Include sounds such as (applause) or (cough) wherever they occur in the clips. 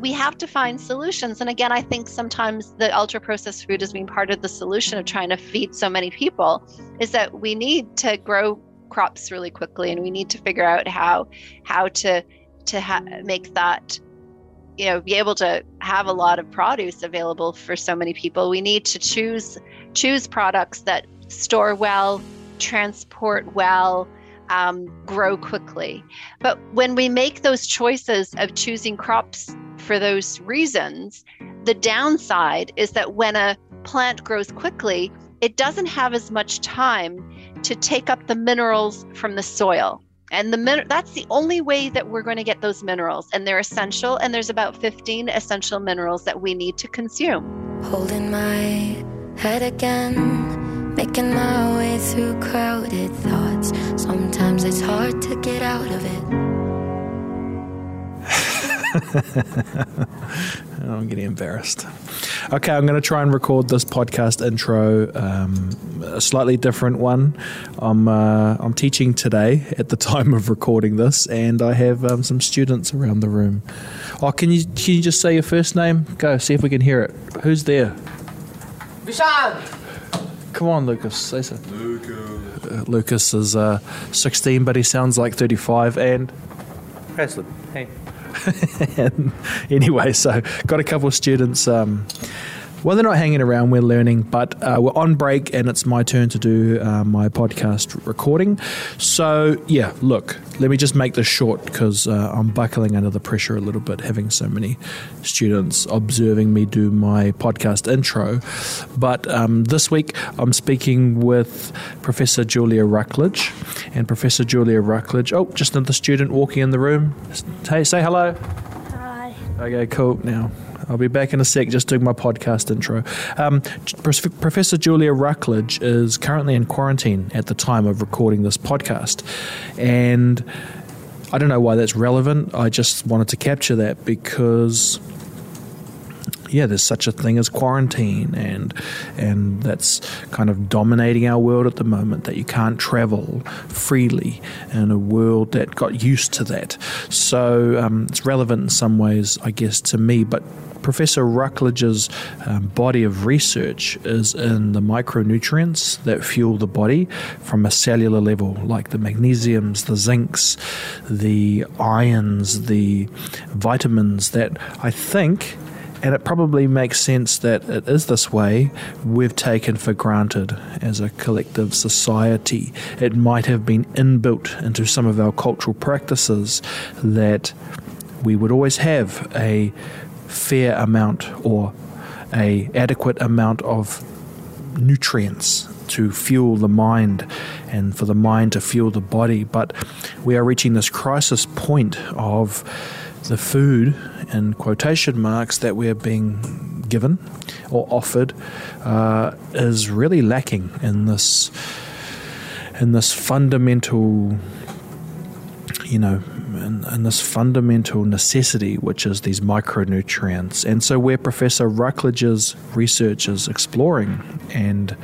we have to find solutions. And again, I think sometimes the ultra processed food has been part of the solution of trying to feed so many people is that we need to grow crops really quickly and we need to figure out how how to to ha- make that you know be able to have a lot of produce available for so many people we need to choose choose products that store well transport well um, grow quickly but when we make those choices of choosing crops for those reasons the downside is that when a plant grows quickly it doesn't have as much time to take up the minerals from the soil. And the min- that's the only way that we're going to get those minerals and they're essential and there's about 15 essential minerals that we need to consume. Holding my head again making my way through crowded thoughts. Sometimes it's hard to get out of it (laughs) I'm getting embarrassed. Okay, I'm going to try and record this podcast intro, um, a slightly different one. I'm uh, I'm teaching today at the (laughs) time of recording this, and I have um, some students around the room. Oh, can you can you just say your first name? Go see if we can hear it. Who's there? Vishan. Come on, Lucas. Say so. Lucas. Uh, Lucas is uh, 16, but he sounds like 35. And Presley. Hey. (laughs) anyway, so got a couple of students. Um, well, they're not hanging around, we're learning, but uh, we're on break and it's my turn to do uh, my podcast recording. So, yeah, look, let me just make this short because uh, I'm buckling under the pressure a little bit, having so many students observing me do my podcast intro. But um, this week I'm speaking with Professor Julia Rucklidge. And Professor Julia Rucklidge, oh, just another student walking in the room. Hey, say hello. Hi. Okay, cool. Now, I'll be back in a sec just doing my podcast intro. Um, Professor Julia Rucklidge is currently in quarantine at the time of recording this podcast. And I don't know why that's relevant. I just wanted to capture that because yeah, there's such a thing as quarantine, and and that's kind of dominating our world at the moment. That you can't travel freely in a world that got used to that. So um, it's relevant in some ways, I guess, to me. But Professor Rucklidge's um, body of research is in the micronutrients that fuel the body from a cellular level, like the magnesiums, the zincs, the ions, the vitamins that I think and it probably makes sense that it is this way, we've taken for granted as a collective society. It might have been inbuilt into some of our cultural practices that we would always have a fair amount or a adequate amount of nutrients to fuel the mind and for the mind to fuel the body but we are reaching this crisis point of the food in quotation marks that we're being given or offered uh, is really lacking in this in this fundamental you know and, and, this fundamental necessity, which is these micronutrients. And so, where Professor Rucklidge's research is exploring and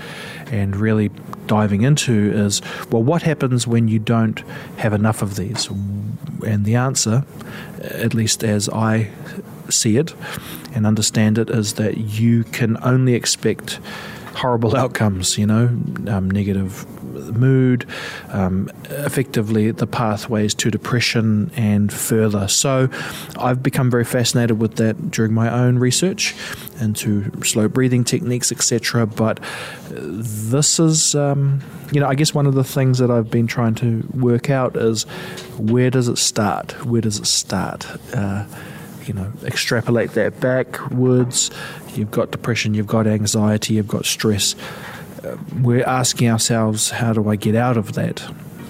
and really diving into is well, what happens when you don't have enough of these? And the answer, at least as I see it and understand it, is that you can only expect horrible (laughs) outcomes, you know, um, negative mood, um, effectively the pathways to depression and further. So I've become very fascinated with that during my own research into slow breathing techniques, etc. But this is, um, you know, I guess one of the things that I've been trying to work out is where does it start? Where does it start? Uh, you know, extrapolate that backwards. You've got depression, you've got anxiety, you've got stress. We're asking ourselves, how do I get out of that?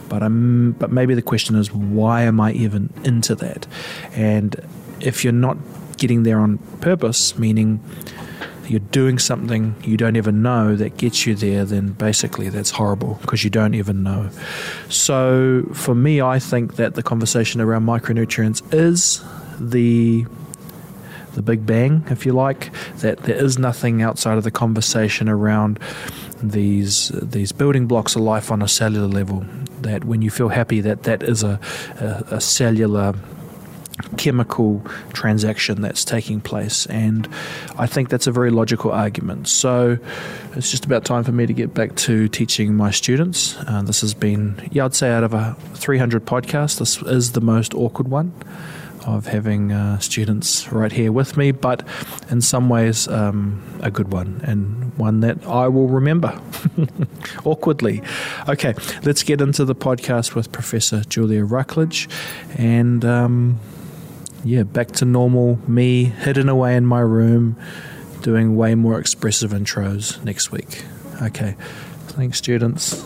But I'm, but maybe the question is, why am I even into that? And if you're not getting there on purpose, meaning you're doing something you don't even know that gets you there, then basically that's horrible because you don't even know. So for me, I think that the conversation around micronutrients is the the Big Bang, if you like, that there is nothing outside of the conversation around these these building blocks of life on a cellular level. That when you feel happy, that that is a, a, a cellular chemical transaction that's taking place. And I think that's a very logical argument. So it's just about time for me to get back to teaching my students. Uh, this has been, yeah, I'd say out of a 300 podcast, this is the most awkward one of having uh, students right here with me, but in some ways, um, a good one and one that I will remember (laughs) awkwardly. Okay, let's get into the podcast with Professor Julia Rucklidge and. Um, yeah, back to normal me hidden away in my room doing way more expressive intros next week. Okay. Thanks, students.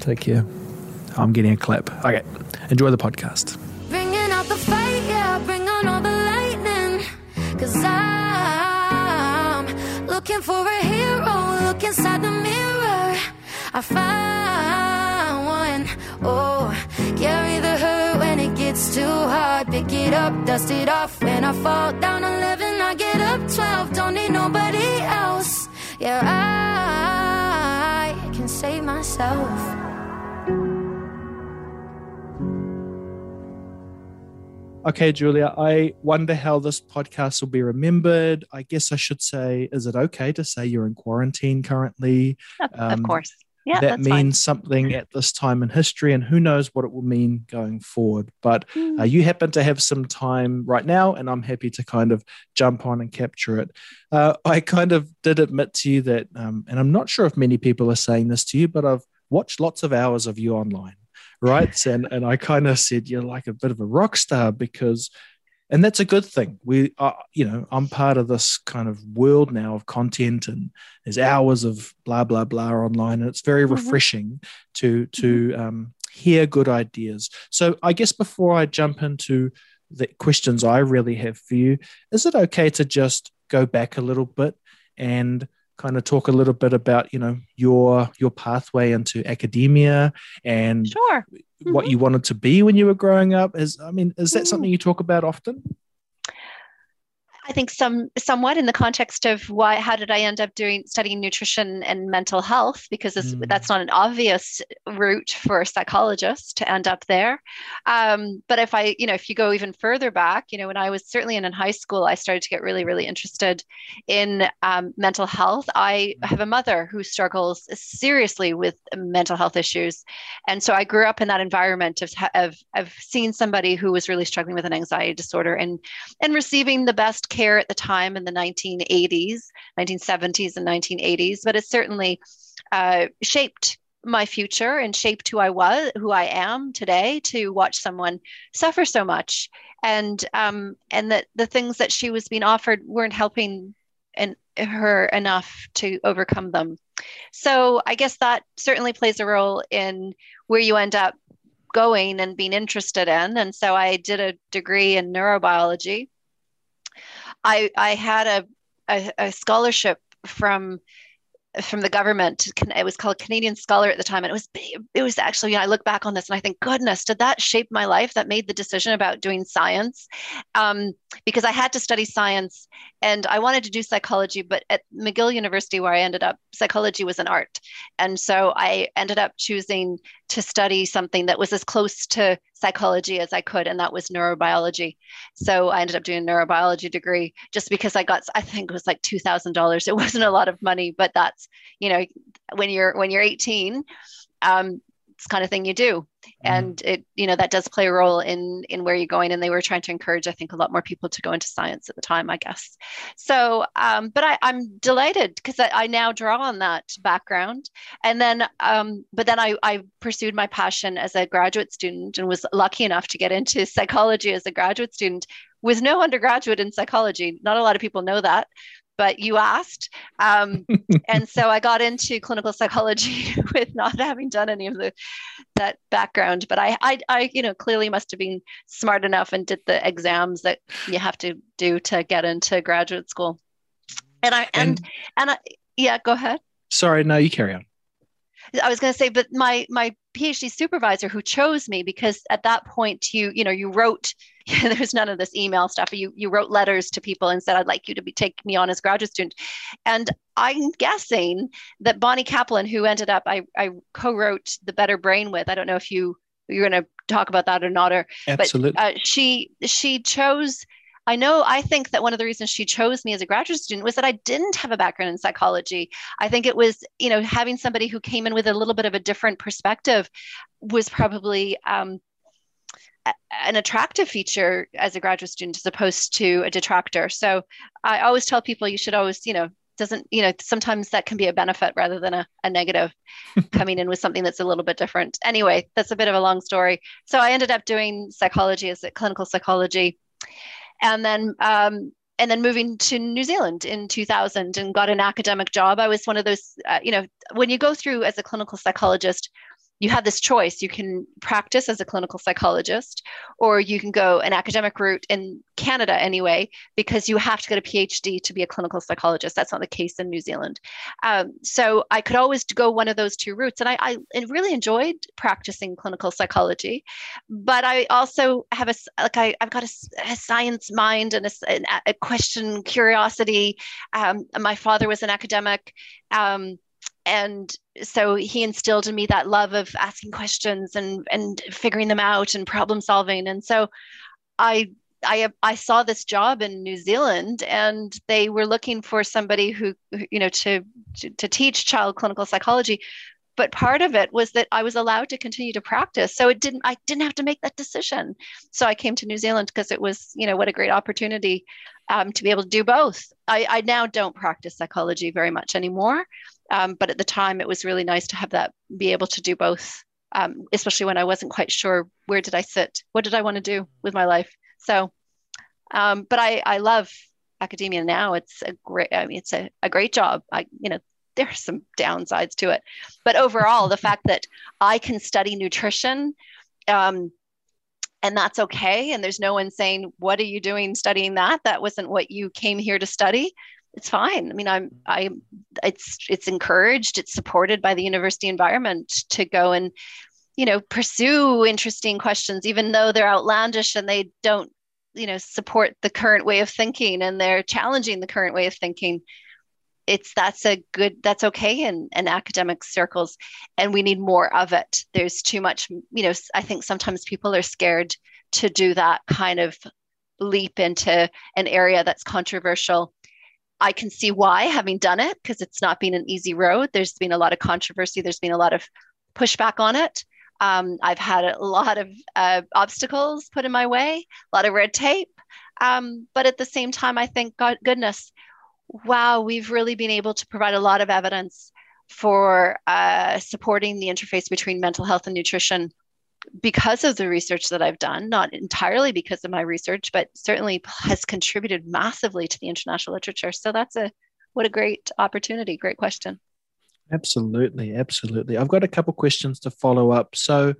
Take care. I'm getting a clap. Okay. Enjoy the podcast. On all the lightning. Cause I'm looking for a hero, look inside the mirror. I found one, oh, carry the hurt when it gets too hard. Pick it up, dust it off. When I fall down 11, I get up 12. Don't need nobody else. Yeah, I can save myself. Okay, Julia, I wonder how this podcast will be remembered. I guess I should say, is it okay to say you're in quarantine currently? Of, of Um, course. Yeah, that means fine. something at this time in history, and who knows what it will mean going forward. But Hmm. uh, you happen to have some time right now, and I'm happy to kind of jump on and capture it. Uh, I kind of did admit to you that, um, and I'm not sure if many people are saying this to you, but I've watched lots of hours of you online, right? and and I kind of said you're like a bit of a rock star because. And that's a good thing. We are, you know, I'm part of this kind of world now of content, and there's hours of blah blah blah online, and it's very Mhm. refreshing to to um, hear good ideas. So I guess before I jump into the questions I really have for you, is it okay to just go back a little bit and kind of talk a little bit about you know your your pathway into academia and Sure. what you wanted to be when you were growing up? Is I mean, is that Mm. something you talk about often? I think some somewhat in the context of why how did I end up doing studying nutrition and mental health because Mm. that's not an obvious route for a psychologist to end up there. Um, but if I you know if you go even further back, you know when I was certainly in, in high school, I started to get really really interested in um, mental health. I have a mother who struggles seriously with mental health issues, and so I grew up in that environment of of of seeing somebody who was really struggling with an anxiety disorder and and receiving the best care at the time in the 1980s, 1970s, and 1980s. But it certainly uh, shaped my future and shaped who I was, who I am today. To watch someone suffer so much, and um, and that the things that she was being offered weren't helping and her enough to overcome them. So I guess that certainly plays a role in where you end up going and being interested in. And so I did a degree in neurobiology. I I had a a, a scholarship from from the government. It was called Canadian Scholar at the time, and it was it was actually. You know, I look back on this and I think, goodness, did that shape my life? That made the decision about doing science, um, because I had to study science, and I wanted to do psychology. But at McGill University, where I ended up, psychology was an art, and so I ended up choosing to study something that was as close to psychology as I could, and that was neurobiology. So I ended up doing a neurobiology degree just because I got, I think it was like two thousand dollars. It (laughs) wasn't a lot of money, but that's you know, when you're when you're 18, um, it's kind of thing you do, and it you know that does play a role in in where you're going. And they were trying to encourage, I think, a lot more people to go into science at the time, I guess. So, um, but I, I'm delighted because I, I now draw on that background, and then, um, but then I I pursued my passion as a graduate student and was lucky enough to get into psychology as a graduate student with no undergraduate in psychology. Not a lot of people know that, but you asked. Um, (laughs) and so I got into clinical psychology (laughs) with not having done any of the that background. But I, I, I, you know, clearly must have been smart enough and did the exams that you have to do to get into graduate school. And I and and, and I, yeah, go ahead. Sorry, no, you carry on. I was going to say, but my my PhD supervisor who chose me because at that point you you know you wrote (laughs) there's none of this email stuff. You you wrote letters to people and said I'd like you to be take me on as graduate student, and I'm guessing that Bonnie Kaplan, who ended up I I co-wrote the Better Brain with. I don't know if you you're going to talk about that or not or Absolutely. but uh, she she chose I know I think that one of the reasons she chose me as a graduate student was that I didn't have a background in psychology. I think it was, you know, having somebody who came in with a little bit of a different perspective was probably um, an attractive feature as a graduate student as opposed to a detractor. So I always tell people you should always, you know, doesn't, you know, sometimes that can be a benefit rather than a, a negative (laughs) coming in with something that's a little bit different. Anyway, that's a bit of a long story. So I ended up doing psychology as a clinical psychology. And then um, and then moving to New Zealand in 2000 and got an academic job. I was one of those, uh, you know, when you go through as a clinical psychologist, you have this choice. You can practice as a clinical psychologist, or you can go an academic route in Canada anyway, because you have to get a PhD to be a clinical psychologist. That's not the case in New Zealand. Um, so I could always go one of those two routes. And I, I really enjoyed practicing clinical psychology. But I also have a, like, I, have got a, a, science mind and a, a question curiosity. Um, my father was an academic. Um, and so he instilled in me that love of asking questions and and figuring them out and problem solving and so i I, I saw this job in New Zealand and they were looking for somebody who, you know, to, to, to teach child clinical psychology. But part of it was that I was allowed to continue to practice. So it didn't, I didn't have to make that decision. So I came to New Zealand because it was, you know, what a great opportunity um, to be able to do both. I, I now don't practice psychology very much anymore. Um, but at the time, it was really nice to have that, be able to do both, um, especially when I wasn't quite sure where did I sit, what did I want to do with my life. So, um, but I, I love academia now. It's a great, I mean, it's a, a great job. I, you know, there are some downsides to it, but overall, the fact that I can study nutrition, um, and that's okay. And there's no one saying, "What are you doing studying that? That wasn't what you came here to study." it's fine. I mean, I'm I it's it's encouraged, it's supported by the university environment to go and you know pursue interesting questions, even though they're outlandish and they don't you know support the current way of thinking and they're challenging the current way of thinking. It's that's a good that's okay in, in academic circles, and we need more of it. There's too much, you know. I think sometimes people are scared to do that kind of leap into an area that's controversial I can see why, having done it, because it's not been an easy road. There's been a lot of controversy, there's been a lot of pushback on it. Um, I've had a lot of uh, obstacles put in my way, a lot of red tape. Um, but at the same time, I think, God, goodness, wow, we've really been able to provide a lot of evidence for uh, supporting the interface between mental health and nutrition because of the research that I've done, not entirely because of my research, but certainly has contributed massively to the international literature. So that's a what a great opportunity. Great question. Absolutely, absolutely. I've got a couple questions to follow up. So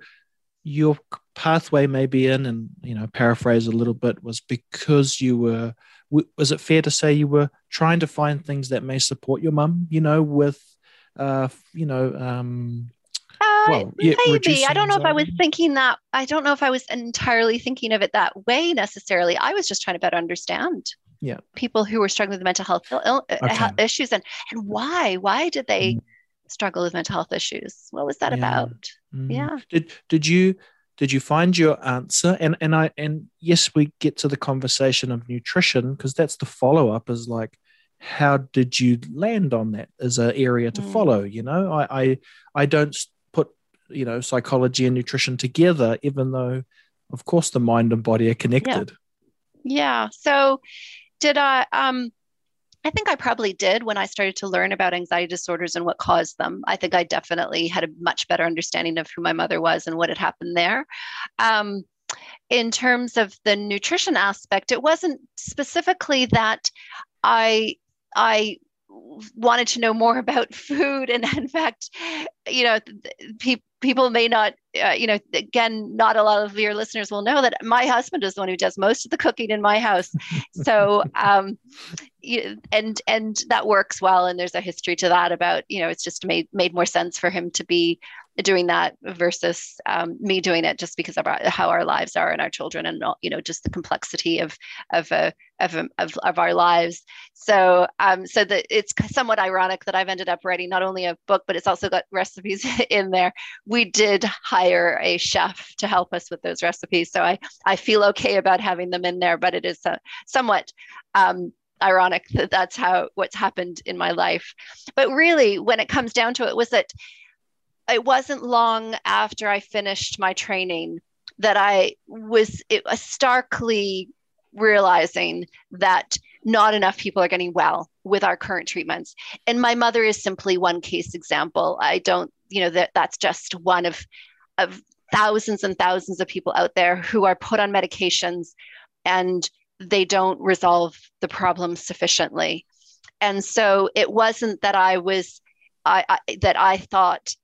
your pathway maybe in and you know paraphrase a little bit was because you were was it fair to say you were trying to find things that may support your mum you know with uh you know um well, yeah, maybe. I don't know if I was thinking that. I don't know if I was entirely thinking of it that way necessarily. I was just trying to better understand. Yeah. People who were struggling with mental health Ill, uh, okay. issues and and why why did they mm. struggle with mental health issues? What was that yeah. about? Mm. Yeah. Did did you did you find your answer? And and I and yes, we get to the conversation of nutrition because that's the follow up. Is like how did you land on that as an area to mm. follow you know I, I i don't put you know psychology and nutrition together even though of course the mind and body are connected yeah, yeah. so did i um I think I probably did when I started to learn about anxiety disorders and what caused them. I think I definitely had a much better understanding of who my mother was and what had happened there. Um, in terms of the nutrition aspect, it wasn't specifically that I I wanted to know more about food. And (laughs) in fact you know pe- people may not uh, you know again not a lot of your listeners will know that my husband is the one who does most of the cooking in my house. So (laughs) um and and that works well. And there's a history to that about you know it's just made made more sense for him to be doing that versus um, me doing it just because of our, how our lives are and our children and you know just the complexity of of a, of, of, of our lives. So um, so that it's somewhat ironic that I've ended up writing not only a book but it's also got (laughs) recipes in there. We did hire a chef to help us with those recipes so I I feel okay about having them in there but it is a, somewhat um, ironic that that's how what's happened in my life. But really when it comes down to it was that it wasn't long after I finished my training that I was it, was starkly realizing that not enough people are getting well with our current treatments. And my mother is simply one case example. I don't, you know, that that's just one of of thousands and thousands of people out there who are put on medications and they don't resolve the problem sufficiently. And so it wasn't that I was I, I that I thought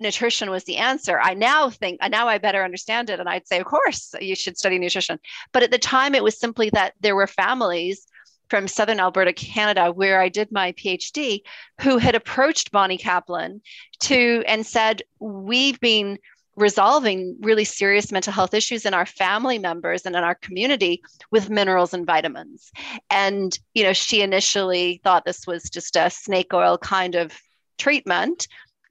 nutrition was the answer. I now think, uh, now I better understand it. And I'd say, of course, you should study nutrition. But at the time, it was simply that there were families from Southern Alberta, Canada, where I did my PhD, who had approached Bonnie Kaplan to and said, We've been resolving really serious mental health issues in our family members and in our community with minerals and vitamins. And, you know, she initially thought this was just a snake oil kind of treatment.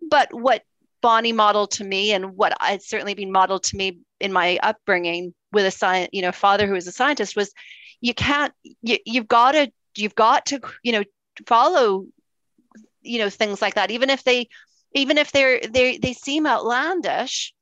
But what Bonnie modeled to me and what had certainly been modeled to me in my upbringing with a science, you know, father who was a scientist was you can't, you, you've got to, you've got to, you know, follow, you know, things like that. Even if they, even if they're, they, they seem outlandish,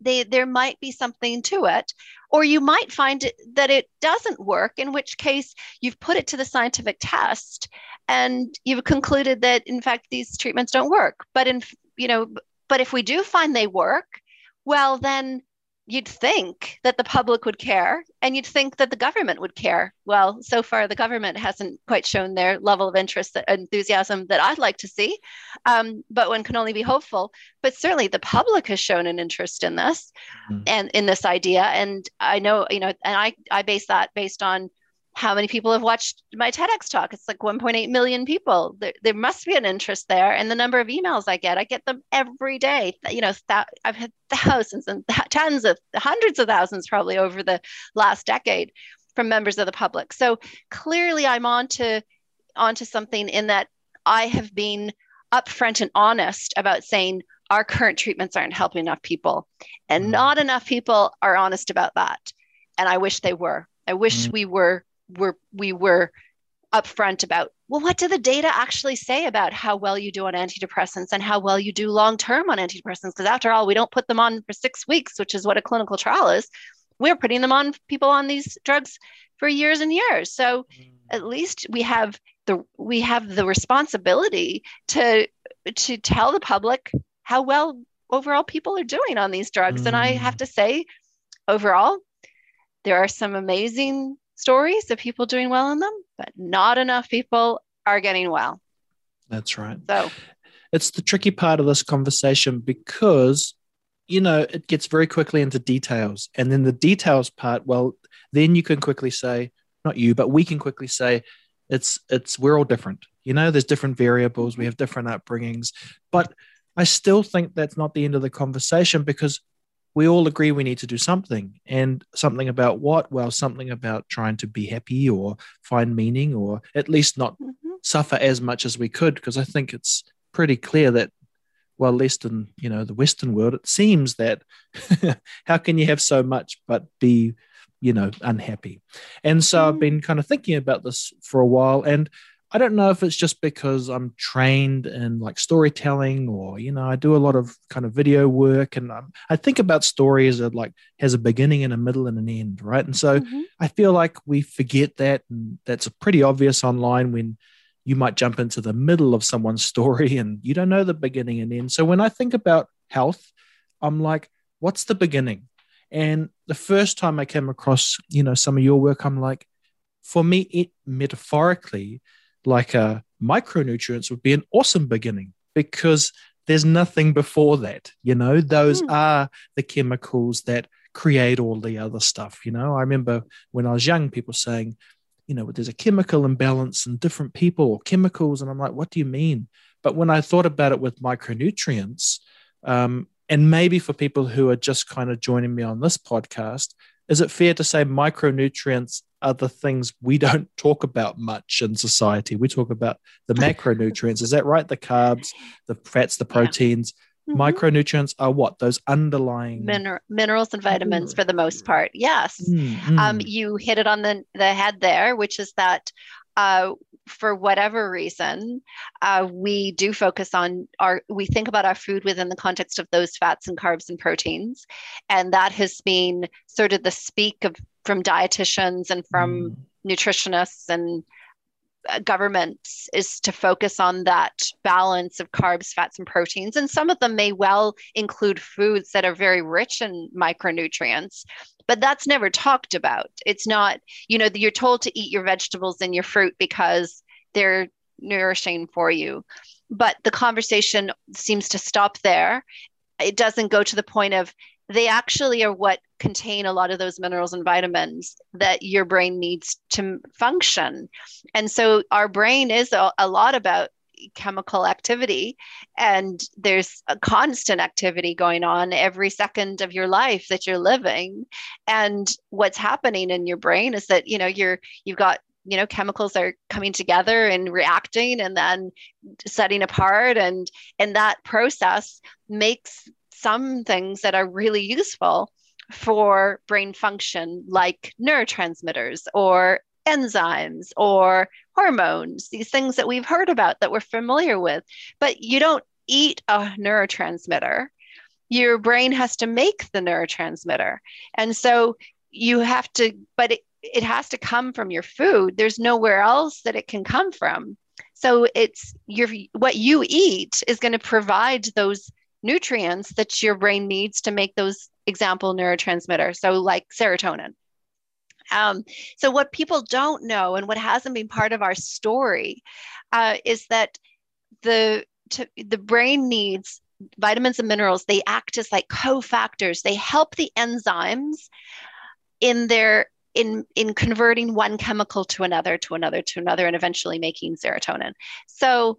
they, there might be something to it or you might find that it doesn't work in which case you've put it to the scientific test and you've concluded that in fact these treatments don't work but in you know, but if we do find they work, well, then you'd think that the public would care and you'd think that the government would care. Well, so far, the government hasn't quite shown their level of interest and enthusiasm that I'd like to see, um, but one can only be hopeful. But certainly, the public has shown an interest in this mm-hmm. and in this idea. And I know, you know, and I, I base that based on how many people have watched my TEDx talk? It's like 1.8 million people. There, there must be an interest there. And the number of emails I get, I get them every day. You know, th- I've had thousands and th- tens of hundreds of thousands probably over the last decade from members of the public. So clearly I'm onto onto something in that I have been upfront and honest about saying our current treatments aren't helping enough people. And mm. not enough people are honest about that. And I wish they were. I wish mm. we were were we were upfront about well what do the data actually say about how well you do on antidepressants and how well you do long term on antidepressants? Because after all we don't put them on for 6 weeks which is what a clinical trial is. We're putting them on people on these drugs for years and years. So at least we have the we have the responsibility to to tell the public how well overall people are doing on these drugs. Mm. and i have to say overall there are some amazing stories of people doing well in them, but not enough people are getting well. That's right. So it's the tricky part of this conversation because you know it gets very quickly into details and then the details part well then you can quickly say not you but we can quickly say it's it's we're all different you know there's different variables we have different upbringings but i still think that's not the end of the conversation because we all agree we need to do something and something about what well something about trying to be happy or find meaning or at least not mm-hmm. suffer as much as we could because i think it's pretty clear that well at least in you know the western world it seems that (laughs) how can you have so much but be you know unhappy and so mm-hmm. i've been kind of thinking about this for a while and I don't know if it's just because I'm trained in like storytelling or, you know, I do a lot of kind of video work and I'm, i think about stories that like has a beginning and a middle and an end, right? And so mm-hmm. I feel like we forget that. And that's pretty obvious online when you might jump into the middle of someone's (laughs) story and you don't know the beginning and end. So when I think about health, I'm like, what's the beginning? And the first time I came across, you know, some of your work, I'm like, for me, it metaphorically, like uh, micronutrients would be an awesome beginning because there's nothing before that. You know, those mm. are the chemicals that create all the other stuff. You know, I remember when I was young, people saying, you know, there's a chemical imbalance in different people or chemicals. And I'm like, what do you mean? But when I thought about it with micronutrients, Um, and maybe for people who are just kind of joining me on this podcast, is it fair to say micronutrients are the things we don't (laughs) talk about much in society? We talk about the (laughs) macronutrients. Is that right? The carbs, the fats, the proteins. Yeah. Mm-hmm. Micronutrients are what? Those underlying Miner- minerals and vitamins for the most part. Yes. Mm-hmm. Um, you hit it on the, the head there, which is that uh, for whatever reason, uh, we do focus on our, we think about our food within the context of those fats and carbs and proteins. And that has been sort of the speak of from dietitians and from mm. nutritionists and uh, governments is to focus on that balance of carbs, fats, and proteins. And some of them may well include foods that are very rich in micronutrients, but that's never talked about. It's not, you know, you're told to eat your vegetables and your fruit because they're nourishing for you. But the conversation seems to stop there. It doesn't go to the point of they actually are what contain a lot of those minerals and vitamins that your brain needs to function. And so our brain is a, a lot about chemical activity and there's a constant activity going on every second of your life that you're living and what's happening in your brain is that you know you're you've got you know chemicals are coming together and reacting and then setting apart and and that process makes some things that are really useful for brain function like neurotransmitters or enzymes or hormones, these things that we've heard about that we're familiar with. But you don't eat a neurotransmitter. Your brain has to make the neurotransmitter. And so you have to, but it, it has to come from your food. There's nowhere else that it can come from. So it's your what you eat is going to provide those nutrients that your brain needs to make those example neurotransmitters. So like serotonin. Um, so, what people don't know and what hasn't been part of our story uh, is that the to, the brain needs vitamins and minerals. They act as like cofactors. They help the enzymes in their in in converting one chemical to another to another to another and eventually making serotonin. So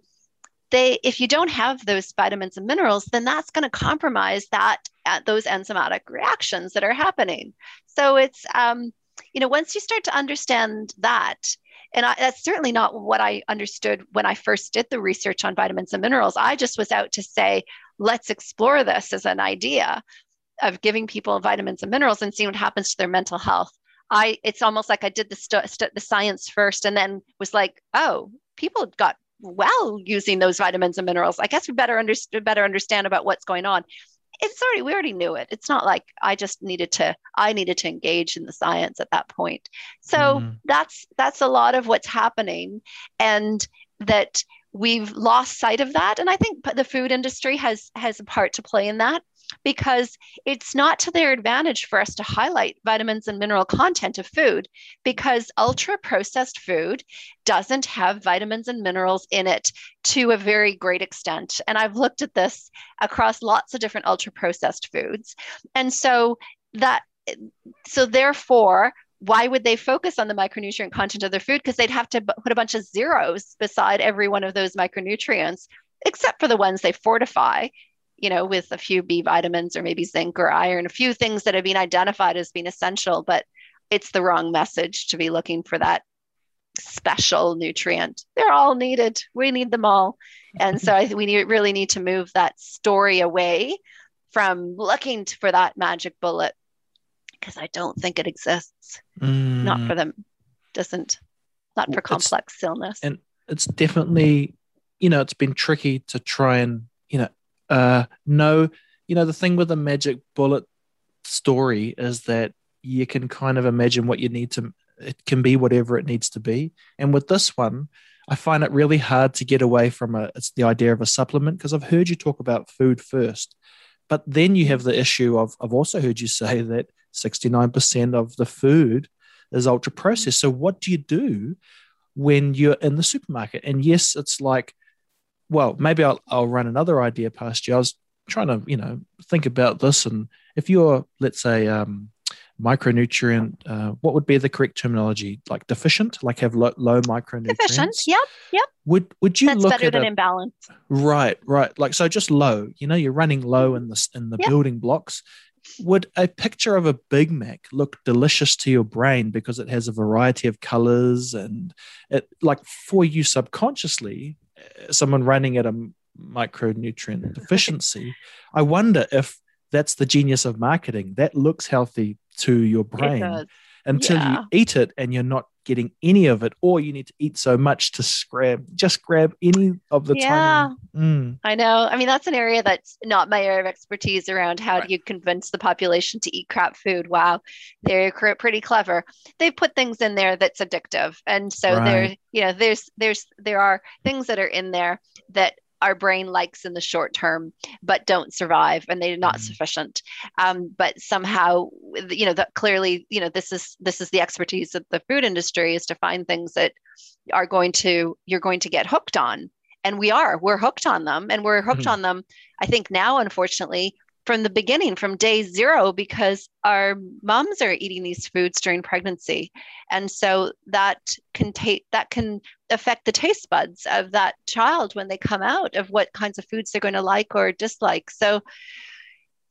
they if you don't have those vitamins and minerals then that's going to compromise that uh, those enzymatic reactions that are happening so it's um, you know, once you start to understand that, and I, that's certainly not what I understood when I first did the research on vitamins and minerals. I just was out to say, let's explore this as an idea of giving people vitamins and minerals and seeing what happens to their mental health. I, it's almost like I did the, st- st- the science first and then was like, oh, people got well using those vitamins and minerals. I guess we better understand better understand about what's going on. It's already we already knew it. It's not like i just needed to i needed to engage in the science at that point. So mm-hmm. that's that's a lot of what's happening and that we've lost sight of that. And i think the food industry has has a part to play in that because it's not to their advantage for us to highlight vitamins and mineral content of food because ultra processed food doesn't have vitamins and minerals in it to a very great extent. And I've looked at this across lots of different ultra processed foods. And so that so therefore why would they focus on the micronutrient content of their food because they'd have to put a bunch of zeros beside every one of those micronutrients except for the ones they fortify you know, with a few B vitamins or maybe zinc or iron, a few things that have been identified as being essential, but it's the wrong message to be looking for that special nutrient. They're all needed. We need them all. And so (laughs) I, we need, really need to move that story away from looking for that magic bullet because I don't think it exists. Mm. Not for them, doesn't, not for complex it's, illness. And it's definitely, you know, it's been tricky to try and, you know, uh, no, you know, the thing with the magic bullet story is that you can kind of imagine what you need to, it can be whatever it needs to be. And with this one, I find it really hard to get away from a, it's the idea of a supplement because I've heard you talk about food first. But then you have the issue of, I've also heard you say that 69% of the food is ultra processed. So what do you do when you're in the supermarket? And yes, it's like, well, maybe I'll, I'll run another idea past you. I was trying to, you know, think about this. And if you're, let's say, um, micronutrient. Uh, what would be the correct terminology? Like deficient, like have low, low micronutrients. Deficient. Yep. Yep. Would Would you That's look better at than a, imbalance. right, right? Like so, just low. You know, you're running low in the in the Yep. building blocks. Would a picture of a Big Mac look delicious to your brain because it has a variety of colors and it like for you subconsciously, someone running at a micronutrient (laughs) deficiency? I wonder if that's the genius of marketing. That looks healthy to your brain. Until Yeah. you eat it and you're not getting any of it, or you need to eat so much to grab just grab any of the time. Yeah. tiny. Mm, I know. I mean, that's an area that's not my area of expertise around how Right. do you convince the population to eat crap food. Wow, they're pretty clever. They've put things in there that's addictive, and so there, you know, there's there's there are things that are in there that our brain likes in the short term, but don't survive, and they're not Mhm. sufficient. Um, but somehow, you know, that clearly, you know, this is this is the expertise of the food industry is to find things that are going to you're going to get hooked on and we are we're hooked on them and we're hooked Mhm. on them i think now unfortunately from the beginning from day zero because our moms are eating these foods during pregnancy. And so that can take that can affect the taste buds of that child when they come out of what kinds of foods they're going to like or dislike. So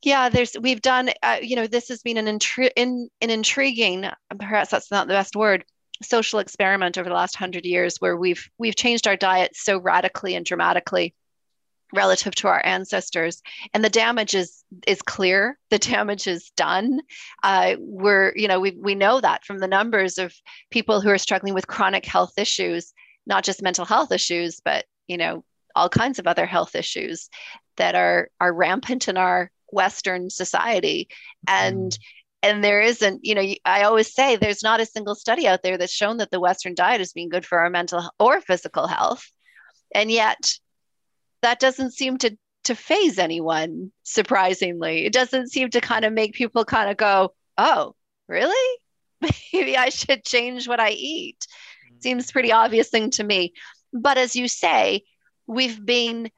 yeah there's we've done uh, you know this has been an intri- in, an intriguing perhaps that's not the best word social experiment over the last 100 years where we've we've changed our diet so radically and dramatically relative to our ancestors and the damage is is clear. The damage is done. Uh, we're you know we, we know that from the numbers of people who are struggling with chronic health issues not just mental health issues but you know all kinds of other health issues that are are rampant in our western society. And and there isn't you know i always say there's not a single study out there that's shown that the western diet has been good for our mental or physical health. And yet that doesn't seem to to phase anyone surprisingly. It doesn't seem to kind of make people kind of go oh really? (laughs) Maybe i should change what i eat. Seems pretty obvious thing to me. But as you say we've been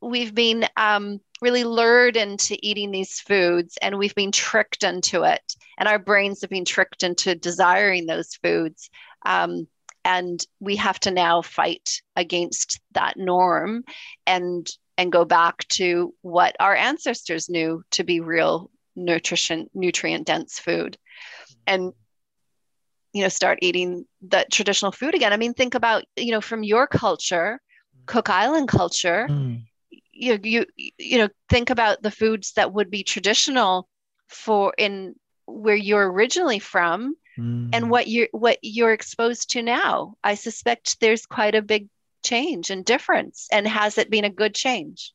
we've been um, really lured into eating these foods and we've been tricked into it. And our brains have been tricked into desiring those foods. Um, and we have to now fight against that norm and and go back to what our ancestors knew to be real nutrition nutrient dense food. And you know start eating the traditional food again. I mean think about you know from your culture cook island culture mm, you you you know think about the foods that would be traditional for in where you're originally from mm. and what you're what you're exposed to now i suspect there's quite a big change and difference and has it been a good change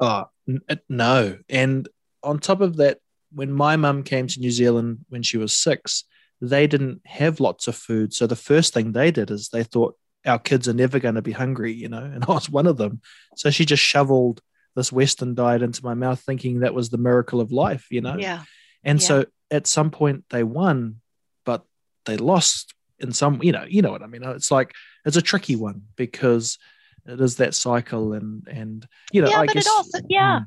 Oh, n- no. And on top of that, when my mum came to New Zealand when she was six, they didn't have lots of food. So the first thing they did is they thought our kids are never going to be hungry, you know, and (laughs) I was one of them. So she just shoveled this Western diet into my mouth, thinking that was the miracle of life, you know. yeah And Yeah. so at some point they won, but they lost in some, you know, you know what I mean. It's like it's a tricky one because it is that cycle and and you know, Yeah, I but it guess also- yeah. Mm.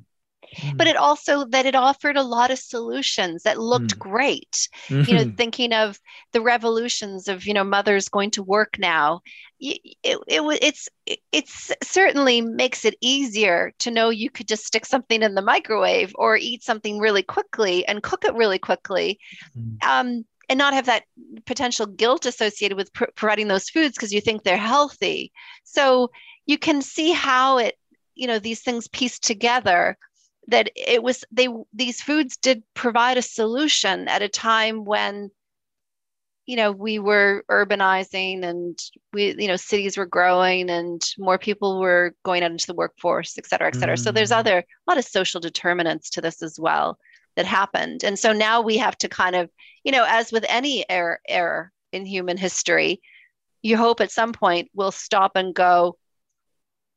Mm, but it also that it offered a lot of solutions that looked Mm. great you know mhm, thinking of the revolutions of you know mothers going to work now it, it it's it's certainly makes it easier to know you could just stick something in the microwave or eat something really quickly and cook it really quickly Mm. um, and not have that potential guilt associated with pr- providing those foods because you think they're healthy so you can see how it you know these things piece together that it was they these foods did provide a solution at a time when you know we were urbanizing and we you know cities were growing and more people were going out into the workforce et cetera et cetera. So there's Mm. other a lot of social determinants to this as well that happened. And so now we have to kind of you know as with any error error in human history you hope at some point we'll stop and go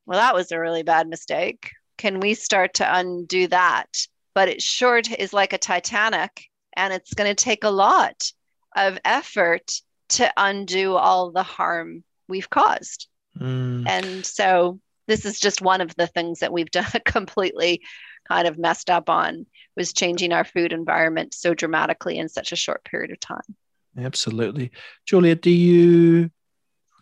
well that was a really bad mistake can we start to undo that but it sure is like a titanic and it's going to take a lot of effort to undo all the harm we've caused mm. and so this is just one of the things that we've (laughs) done completely kind of messed up on was changing our food environment so dramatically in such a short period of time. Absolutely. Julia, do you,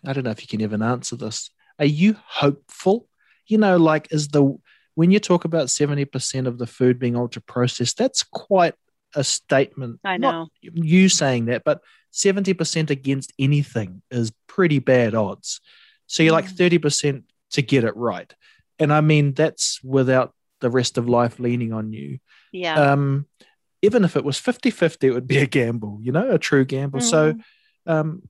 I don't know if you can even answer this. Are you hopeful? You know, like, is the, when you talk about 70% of the food being ultra processed, that's quite a statement. I know. Not you saying that, but 70% against anything is pretty bad odds. So you're like 30% to get it right. And I mean, that's without the rest of life leaning on you. Yeah. Um, even if it was 50 50, it would be a gamble, you know, a true gamble. Mm. So, um,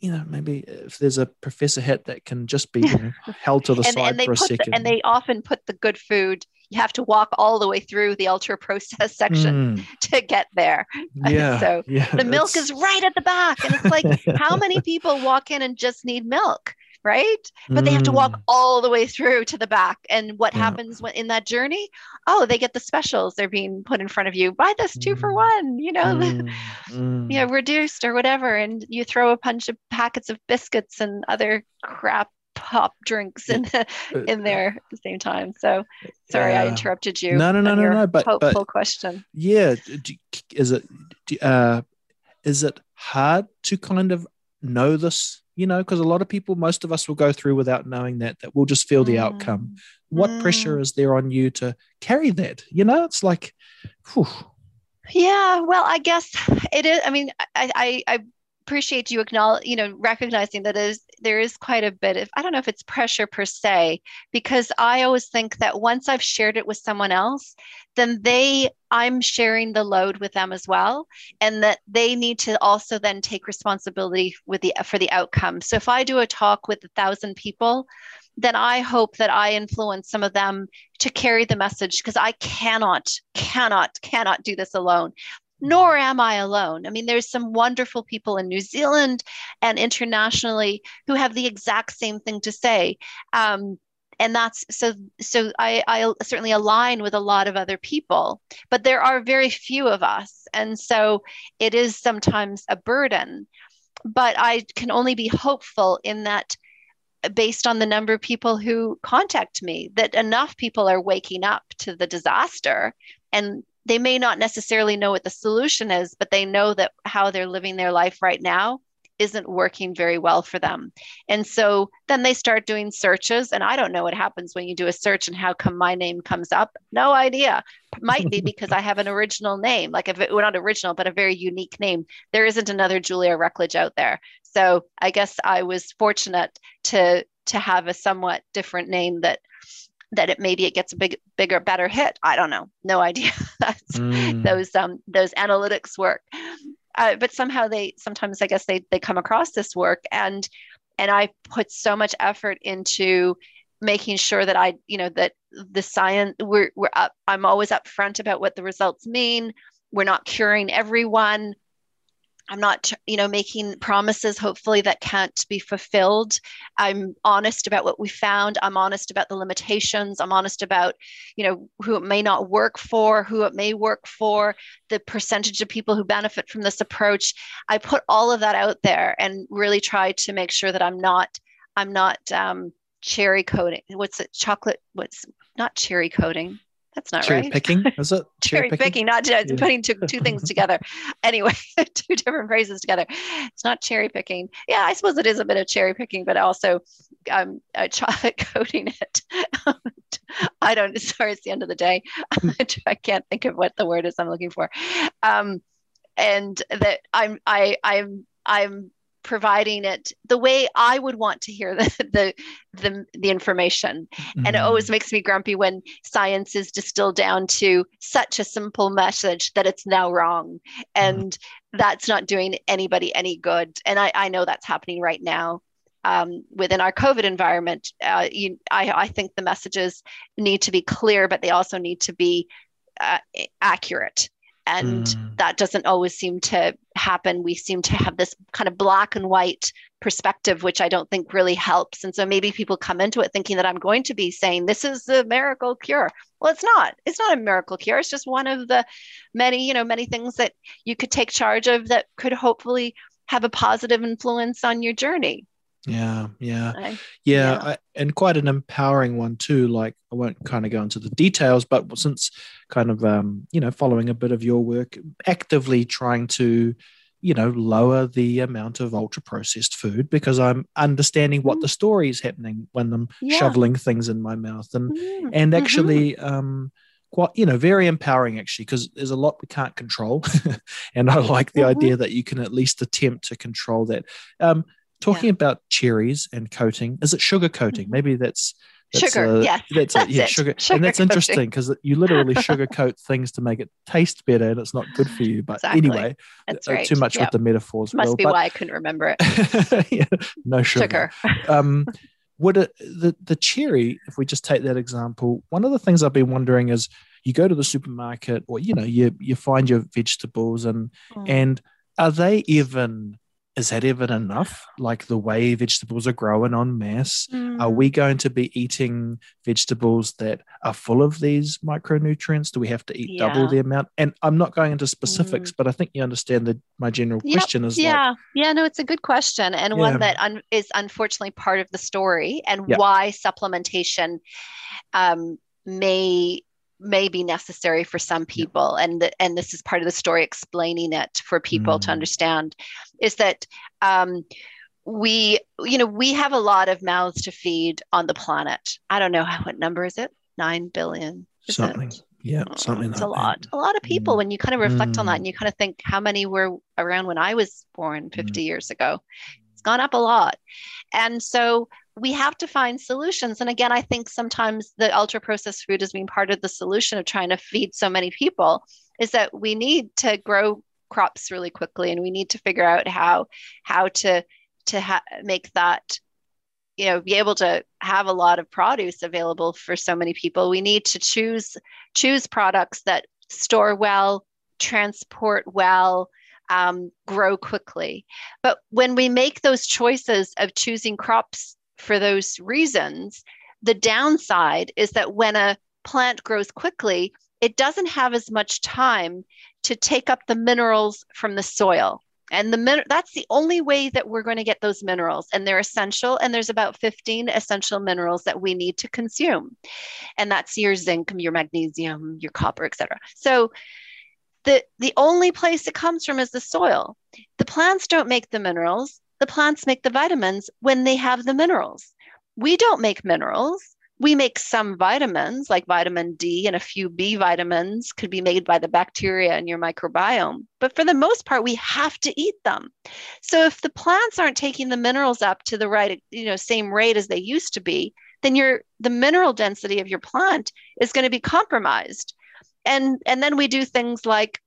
you know, maybe if there's a professor hat that can just be you (laughs) know, held to the and, side and for a second. The, and they often put the good food. You have to walk all the way through the ultra processed section Mm, (laughs) to get there. (laughs) yeah. so yeah, the milk it's- is right at the back, and it's like, how many people walk in and just need milk, right? But they have to walk Mm, all the way through to the back. And what Yeah. happens when in that journey? Oh, they get the specials. They're being put in front of you. Buy this two for Mm. one. You know, mm, (laughs) mm. you know, reduced or whatever, and you throw a bunch of packets of biscuits and other crap pop drinks in the, in there at the same time. So sorry, I interrupted you. No, no, no, no, no, but- but- question. yeah do, is it do, uh is it hard to kind of know this you know because a lot of people most of us will go through without knowing that that we'll just feel the Mm. outcome what Mm. pressure is there on you to carry that you know it's like whew, Yeah, well, I guess it is. I mean, I, I, I appreciate you acknowledge, you know, recognizing that is there is quite a bit of I don't know if it's pressure per se, because I always think that once I've shared it with someone else, then they I'm sharing the load with them as well, and that they need to also then take responsibility with the for the outcome. So if I do a talk with a thousand people, then I hope that I influence some of them to carry the message because I cannot, cannot, cannot do this alone. Nor am I alone. I mean, there's some wonderful people in New Zealand and internationally who have the exact same thing to say. Um, and that's so so I, I certainly align with a lot of other people but there are very few of us and so it is sometimes a burden but i can only be hopeful in that based on the number of people who contact me that enough people are waking up to the disaster and they may not necessarily know what the solution is but they know that how they're living their life right now isn't working very well for them. And so then they start doing searches and i don't know what happens when you do a search and how come my name comes up. No idea. Might be (laughs) because i have an original name like if it well, not original but a very unique name. There isn't another julia rucklidge out there. So i guess i was fortunate to to have a somewhat different name that that it maybe it gets a big bigger better hit. I don't know. No idea. (laughs) That's mm, those um those analytics work. Uh, but somehow they sometimes i guess they they come across this work and and i put so much effort into making sure that i you know that the science we're, we're up i'm always upfront about what the results mean. We're not curing everyone i'm not you know making promises hopefully that can't be fulfilled. I'm honest about what we found. I'm honest about the limitations. I'm honest about you know who it may not work for who it may work for the percentage of people who benefit from this approach. I put all of that out there and really try to make sure that i'm not i'm not um, cherry coating what's it? Chocolate what's not cherry coating that's not right. cherry right picking (laughs) is it cherry picking, not Yeah. putting two, two things together. (laughs) Anyway, (laughs) two different phrases together. It's not cherry picking. Yeah, I suppose it is a bit of cherry picking, but also um, uh, chocolate coating it. I don't. Sorry, it's the end of the day. I can't think of what the word is I'm looking for. Um, and that I'm I I'm I'm providing it the way I would want to hear (laughs) the the the, the information. And it Mm. always makes me grumpy when science is distilled down to such a simple message that it's now wrong and that's not doing anybody any good. And i, I know that's happening right now um, within our covid environment. Uh, you, I, I think the messages need to be clear but they also need to be uh, accurate and Mm. that doesn't always seem to happen we seem to have this kind of black and white perspective, which I don't think really helps. And so maybe people come into it thinking that I'm going to be saying this is the miracle cure. Well, it's not. It's not a miracle cure. It's just one of the many, you know, many things that you could take charge of that could hopefully have a positive influence on your journey. Yeah, yeah, yeah, Yeah. I, and quite an empowering one too. Like I won't kind of go into the details, but since kind of um, you know following a bit of your work, actively trying to you know lower the amount of ultra processed food because I'm understanding what Mm. the story is happening when I'm Yeah. shoveling things in my mouth and Mm, and mhm. actually um quite you know very empowering actually because there's a lot we can't control (laughs) and i like the Mhm. idea that you can at least attempt to control that um talking about cherries and coating is it sugar coating Mhm. maybe that's that's Sugar, uh, yes, that's, it, that's yeah it. sugar, Sugar and that's coating. interesting because you literally (laughs) sugarcoat things to make it taste better and it's not good for you but Exactly. anyway uh, right. too much Yep. with the metaphors Must be but- why I couldn't remember it. (laughs) yeah, no sugar Sugar. (laughs) um, would it the the cherry? If we just take that example, one of the things I've been wondering is you go to the supermarket or you know you you find your vegetables and Mm. and are they even is that even enough? Like the way vegetables are growing on mass, are Mm. we going to be eating vegetables that are full of these micronutrients? Do we have to eat double the amount? And I'm not going into specifics, but I think you understand that my general Yep, question is like, yeah yeah no it's a good question and Yeah. one that un- is unfortunately part of the story and Yeah. why supplementation um, may may be necessary for some people and the, and this is part of the story explaining it for people to Mm. understand is that um, we you know we have a lot of mouths to feed on the planet i don't know how, what number is it 9 billion is it? something. Yeah, Oh, something it's like a lot that. a lot of people Mm. when you kind of reflect on that Mm. and you kind of think how many were around when i was born Mm. 50 years ago it's gone up a lot and so we have to find solutions. And again i think sometimes the ultra processed food has been part of the solution of trying to feed so many people is that we need to grow crops really quickly and we need to figure out how how to to ha- make that you know be able to have a lot of produce available for so many people. We need to choose choose products that store well transport well um, grow quickly. But when we make those choices of choosing crops for those reasons the downside is that when a plant grows quickly it doesn't have as much time to take up the minerals from the soil. And the min- that's the only way that we're going to get those minerals and they're essential and there's about 15 essential minerals that we need to consume. And that's your zinc your magnesium your copper etc so the the only place it comes from is the soil. The plants don't make the minerals the plants make the vitamins when they have the minerals we don't make minerals we make some vitamins like vitamin D and a few B vitamins could be made by the bacteria in your microbiome. But for the most part, we have to eat them. So if the plants aren't taking the minerals up to the right, you know, same rate as they used to be, then your the mineral density of your plant is going to be compromised. And and then we do things like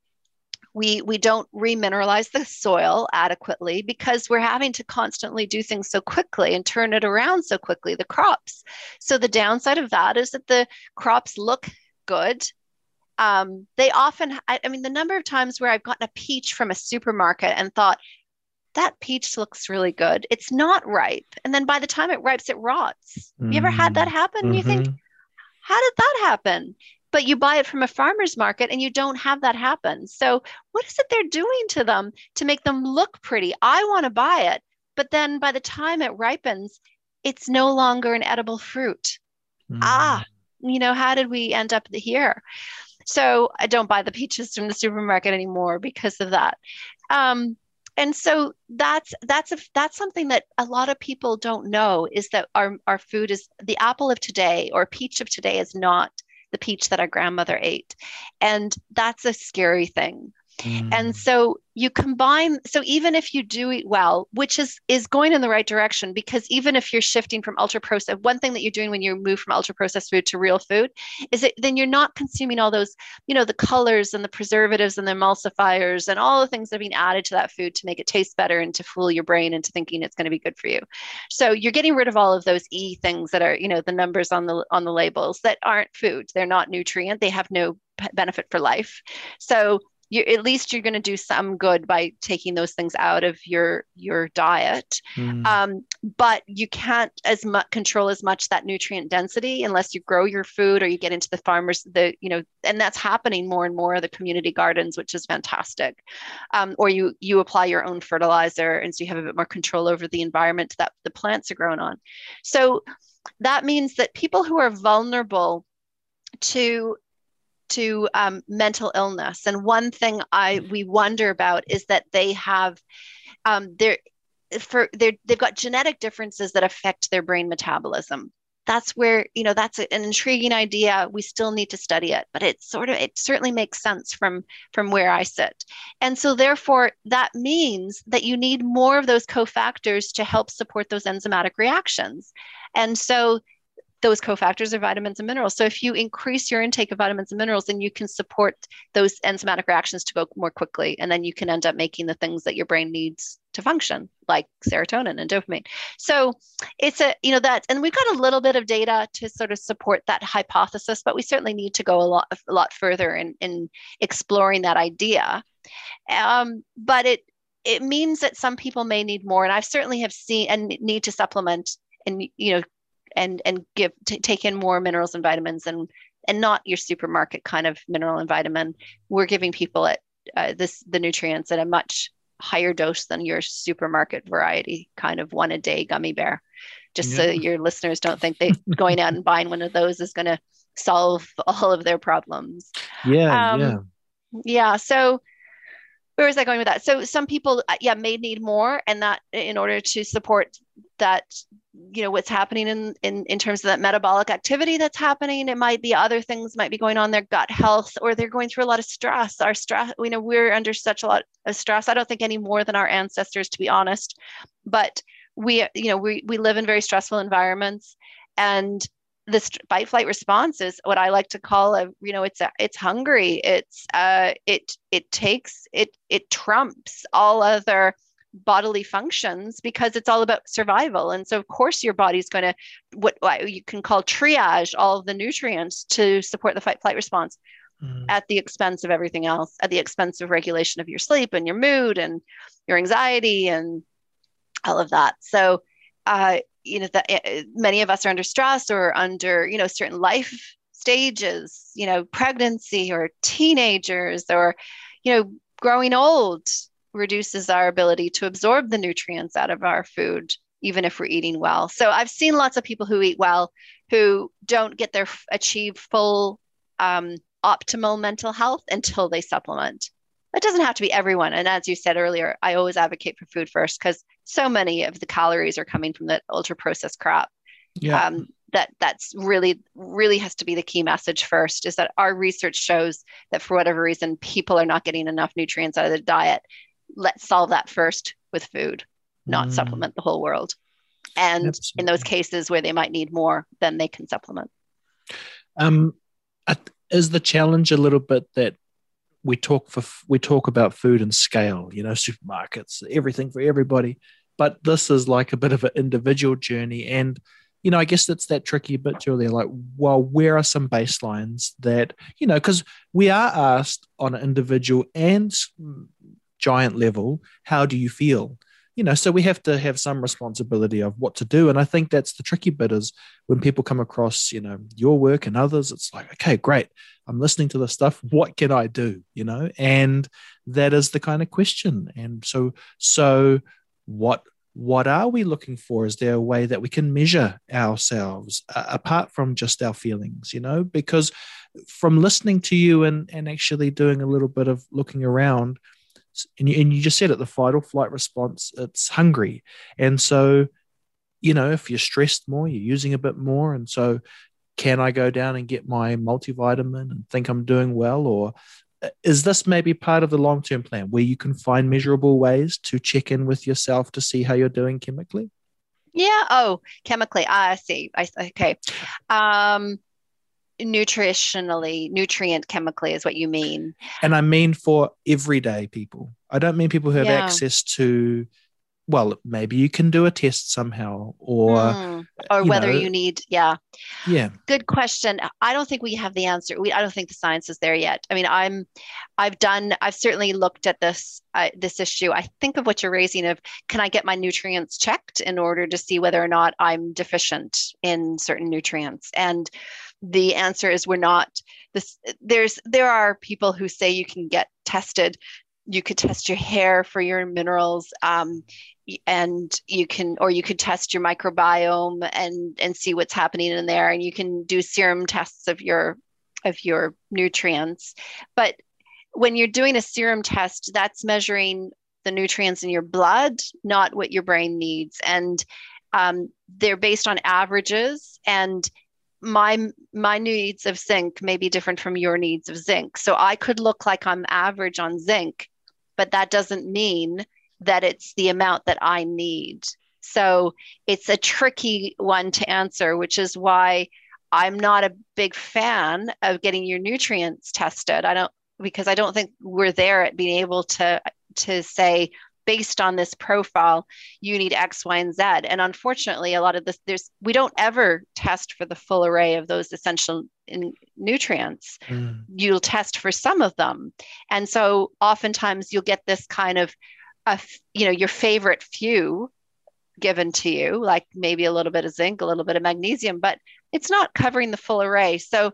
we we don't remineralize the soil adequately because we're having to constantly do things so quickly and turn it around so quickly the crops. So the downside of that is that the crops look good. Um, they often I, I mean the number of times where i've gotten a peach from a supermarket and thought that peach looks really good. It's not ripe. And then by the time it ripes it rots. You ever had that happen? You think Mhm. how did that happen? But you buy it from a farmer's market and you don't have that happen. So, what is it they're doing to them to make them look pretty? I want to buy it, but then by the time it ripens, it's no longer an edible fruit. Ah, you know, how did we end up here? So, I don't buy the peaches from the supermarket anymore because of that. Um, and so that's that's a that's something that a lot of people don't know is that our our food is the apple of today or peach of today is not the peach that our grandmother ate. And that's a scary thing Mm. and so you combine so even if you do eat well which is is going in the right direction because even if you're shifting from ultra processed one thing that you're doing when you move from ultra processed food to real food is that then you're not consuming all those you know the colors and the preservatives and the emulsifiers and all the things that are being added to that food to make it taste better and to fool your brain into thinking it's going to be good for you. So you're getting rid of all of those e things that are you know the numbers on the on the labels that aren't food. They're not nutrient. They have no benefit for life. So you at least you're going to do some good by taking those things out of your your diet. Mm. um, but you can't as much control as much that nutrient density unless you grow your food or you get into the farmers the you know and that's happening more and more the community gardens which is fantastic. Um, or you you apply your own fertilizer and so you have a bit more control over the environment that the plants are grown on. So that means that people who are vulnerable to to um, mental illness. And one thing i we wonder about is that they have um, they're for they're, they've got genetic differences that affect their brain metabolism. That's where you know that's an intriguing idea. We still need to study it but it sort of it certainly makes sense from from where i sit. And so therefore that means that you need more of those cofactors to help support those enzymatic reactions. And so those cofactors are vitamins and minerals. So if you increase your intake of vitamins and minerals, then you can support those enzymatic reactions to go more quickly. And then you can end up making the things that your brain needs to function, like serotonin and dopamine. So it's a, you know, that, and we've got a little bit of data to sort of support that hypothesis, but we certainly need to go a lot, a lot further in, in exploring that idea. Um, but it, it means that some people may need more. And I certainly have seen and need to supplement and, you know, and and give t- take in more minerals and vitamins and and not your supermarket kind of mineral and vitamin. We're giving people at uh, this the nutrients at a much higher dose than your supermarket variety kind of one a day gummy bear. Just so your listeners don't think they (laughs) going out and buying one of those is going to solve all of their problems. Yeah, um, yeah. yeah so where was i going with that? So some people uh, yeah may need more and that in order to support that you know what's happening in, in in terms of that metabolic activity that's happening. It might be other things might be going on their gut health or they're going through a lot of stress. Our stress you know we're under such a lot of stress. I don't think any more than our ancestors to be honest. But we you know we, we live in very stressful environments. And this fight flight response is what I like to call a you know it's a, it's hungry it's uh it it takes it it trumps all other bodily functions because it's all about survival and so of course your body's going to what, what you can call triage all of the nutrients to support the fight flight response Mm. at the expense of everything else at the expense of regulation of your sleep and your mood and your anxiety and all of that so uh, you know that uh, many of us are under stress or under you know certain life stages you know pregnancy or teenagers or you know growing old reduces our ability to absorb the nutrients out of our food even if we're eating well. So i've seen lots of people who eat well who don't get their achieve full um, optimal mental health until they supplement. It doesn't have to be everyone. And as you said earlier i always advocate for food first because so many of the calories are coming from that ultra processed crap yeah. um, that that's really really has to be the key message first is that our research shows that for whatever reason people are not getting enough nutrients out of the diet. Let's solve that first with food not Mm. supplement the whole world. And in those cases where they might need more then they can supplement. Um, is the challenge a little bit that we talk for we talk about food and scale, you know, supermarkets, everything for everybody, but this is like a bit of an individual journey, and you know, I guess that's that tricky bit, Julia. Like, well, where are some baselines that you know, because we are asked on an individual and mm, giant level, how do you feel? You know, so we have to have some responsibility of what to do, and I think that's the tricky bit is when people come across you know your work and others it's like okay great. I'm listening to this stuff. What can i do? You know and that is the kind of question. And so so what what are we looking for? Is there a way that we can measure ourselves uh, apart from just our feelings you know? Because from listening to you and and actually doing a little bit of looking around and you, and you just said it the fight or flight response it's hungry and so you know, if you're stressed more, you're using a bit more. And so, can I go down and get my multivitamin and think I'm doing well? Or uh, is this maybe part of the long term plan where you can find measurable ways to check in with yourself to see how you're doing chemically? Yeah. Oh, chemically. I see. I okay. Um, nutritionally, nutrient chemically is what you mean. And I mean for everyday people. I don't mean people who have Yeah. access to well, maybe you can do a test somehow, or Mm. or you whether know- you need yeah yeah, good question i don't think we have the answer we i don't think the science is there yet i mean i'm i've done i've certainly looked at this uh, this issue i think of what you're raising of can i get my nutrients checked in order to see whether or not i'm deficient in certain nutrients and the answer is we're not this there's there are people who say you can get tested. You could test your hair for your minerals um, and you can or you could test your microbiome and and see what's happening in there and you can do serum tests of your of your nutrients. But when you're doing a serum test that's measuring the nutrients in your blood not what your brain needs. And um, they're based on averages and my my needs of zinc may be different from your needs of zinc. So i could look like i'm average on zinc but that doesn't mean that it's the amount that i need. So it's a tricky one to answer which is why i'm not a big fan of getting your nutrients tested. I don't because i don't think we're there at being able to to say based on this profile you need x y and z. And unfortunately a lot of this there's we don't ever test for the full array of those essential in, nutrients. Mm. you'll test for some of them. And so oftentimes you'll get this kind of a you know your favorite few given to you like maybe a little bit of zinc a little bit of magnesium but it's not covering the full array. So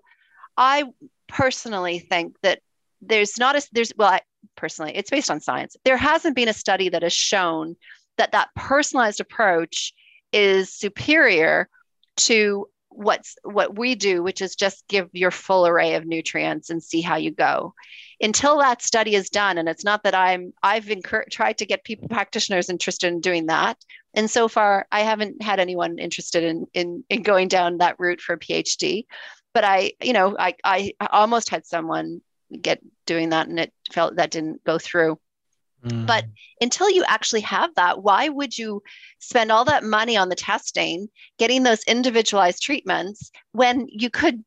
i personally think that there's not a there's well I, personally it's based on science. There hasn't been a study that has shown that that personalized approach is superior to what's what we do which is just give your full array of nutrients and see how you go. Until that study is done and it's not that i'm i've incur- tried to get people practitioners interested in doing that. And so far i haven't had anyone interested in in, in going down that route for a phd but i you know i i almost had someone get doing that and it felt that didn't go through Mm. But- until you actually have that, why would you spend all that money on the testing, getting those individualized treatments when you could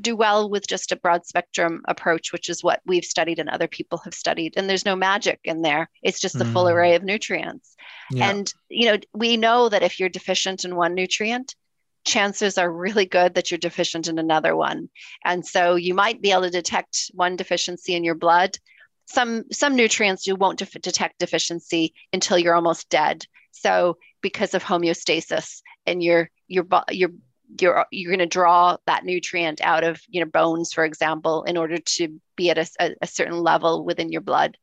do well with just a broad spectrum approach, which is what we've studied and other people have studied? And there's no magic in there. It's just the full Mm. array of nutrients. yeah. And, you know, we know that if you're deficient in one nutrient, chances are really good that you're deficient in another one. And so you might be able to detect one deficiency in your blood. Some some nutrients you won't def- detect deficiency until you're almost dead. So because of homeostasis and your your your you're you're going to draw that nutrient out of you know bones for example in order to be at a, a, a certain level within your blood